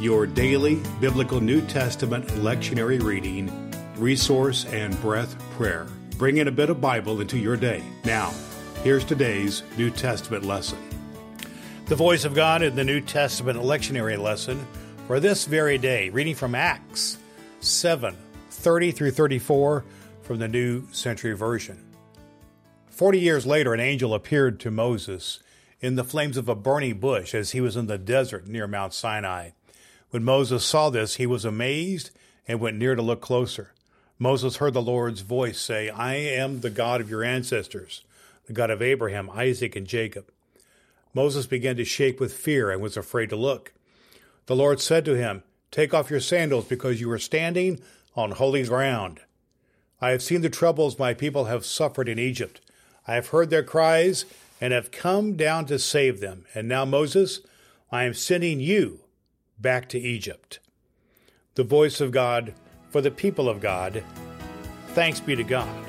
your daily biblical New Testament lectionary reading, resource, and breath prayer. Bring in a bit of Bible into your day. Now, here's today's New Testament lesson. The voice of God in the New Testament lectionary lesson for this very day, reading from Acts 7 30 through 34 from the New Century Version. Forty years later, an angel appeared to Moses in the flames of a burning bush as he was in the desert near Mount Sinai. When Moses saw this, he was amazed and went near to look closer. Moses heard the Lord's voice say, I am the God of your ancestors, the God of Abraham, Isaac, and Jacob. Moses began to shake with fear and was afraid to look. The Lord said to him, Take off your sandals because you are standing on holy ground. I have seen the troubles my people have suffered in Egypt. I have heard their cries and have come down to save them. And now, Moses, I am sending you back to Egypt. The voice of God for the people of God. Thanks be to God.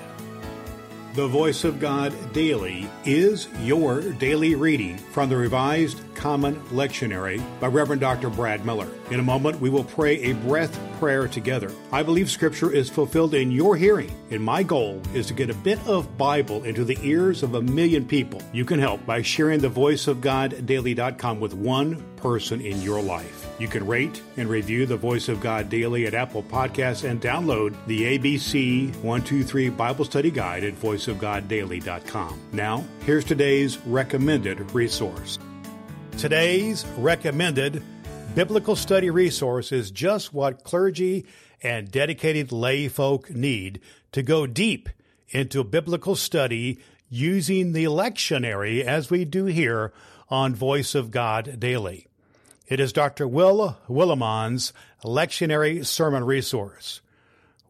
The Voice of God Daily is your daily reading from the Revised Common Lectionary by Reverend Dr. Brad Miller. In a moment, we will pray a breath prayer together. I believe Scripture is fulfilled in your hearing, and my goal is to get a bit of Bible into the ears of a million people. You can help by sharing the Voice of God Daily.com with one person in your life. You can rate and review the Voice of God daily at Apple Podcasts and download the ABC 123 Bible Study Guide at voiceofgoddaily.com. Now, here's today's recommended resource. Today's recommended biblical study resource is just what clergy and dedicated lay folk need to go deep into biblical study using the lectionary as we do here on Voice of God Daily. It is Dr. Will Willimon's lectionary sermon resource.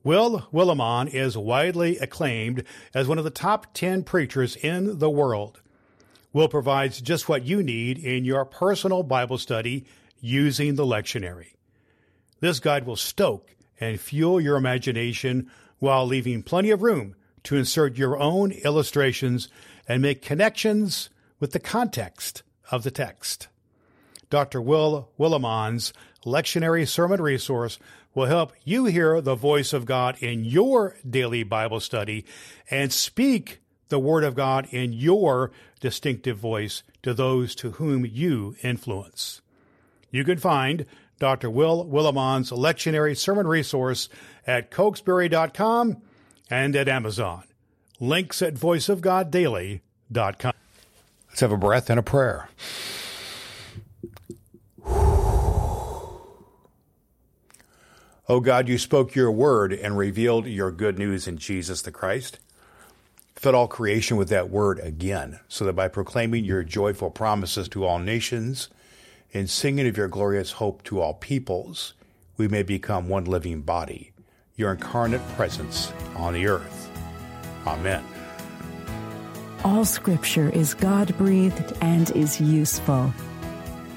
Will Willimon is widely acclaimed as one of the top 10 preachers in the world. Will provides just what you need in your personal Bible study using the lectionary. This guide will stoke and fuel your imagination while leaving plenty of room to insert your own illustrations and make connections with the context of the text. Dr. Will Willimon's lectionary sermon resource will help you hear the voice of God in your daily Bible study and speak the Word of God in your distinctive voice to those to whom you influence. You can find Dr. Will Willimon's lectionary sermon resource at cokesbury.com and at Amazon. Links at voiceofgoddaily.com. Let's have a breath and a prayer. O God, you spoke your word and revealed your good news in Jesus the Christ. Fill all creation with that word again, so that by proclaiming your joyful promises to all nations and singing of your glorious hope to all peoples, we may become one living body, your incarnate presence on the earth. Amen. All scripture is God breathed and is useful